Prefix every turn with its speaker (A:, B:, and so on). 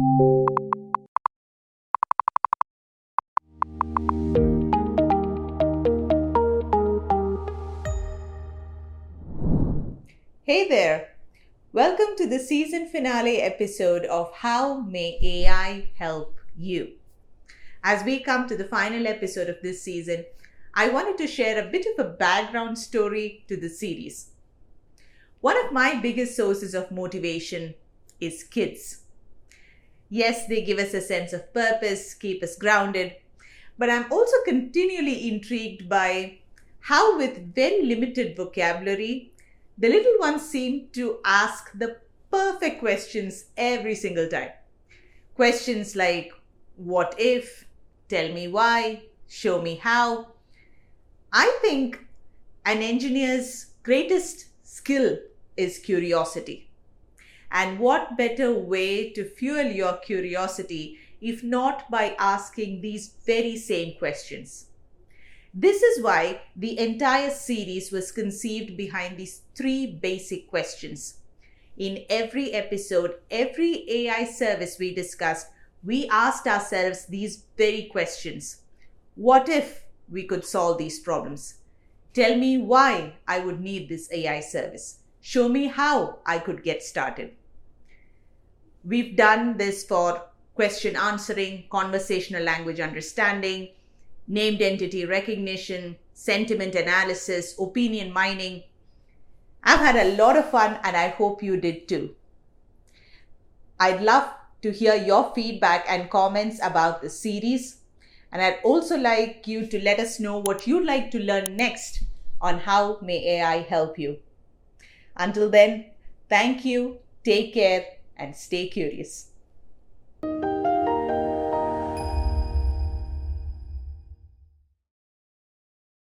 A: Hey there! Welcome to the season finale episode of How May AI Help You. As we come to the final episode of this season, I wanted to share a bit of a background story to the series. One of my biggest sources of motivation is kids. Yes, they give us a sense of purpose, keep us grounded, but I'm also continually intrigued by how, with very limited vocabulary, the little ones seem to ask the perfect questions every single time. Questions like, What if? Tell me why? Show me how? I think an engineer's greatest skill is curiosity. And what better way to fuel your curiosity if not by asking these very same questions? This is why the entire series was conceived behind these three basic questions. In every episode, every AI service we discussed, we asked ourselves these very questions What if we could solve these problems? Tell me why I would need this AI service. Show me how I could get started. We've done this for question answering, conversational language understanding, named entity recognition, sentiment analysis, opinion mining. I've had a lot of fun and I hope you did too. I'd love to hear your feedback and comments about the series. And I'd also like you to let us know what you'd like to learn next on how may AI help you. Until then, thank you, take care, and stay curious.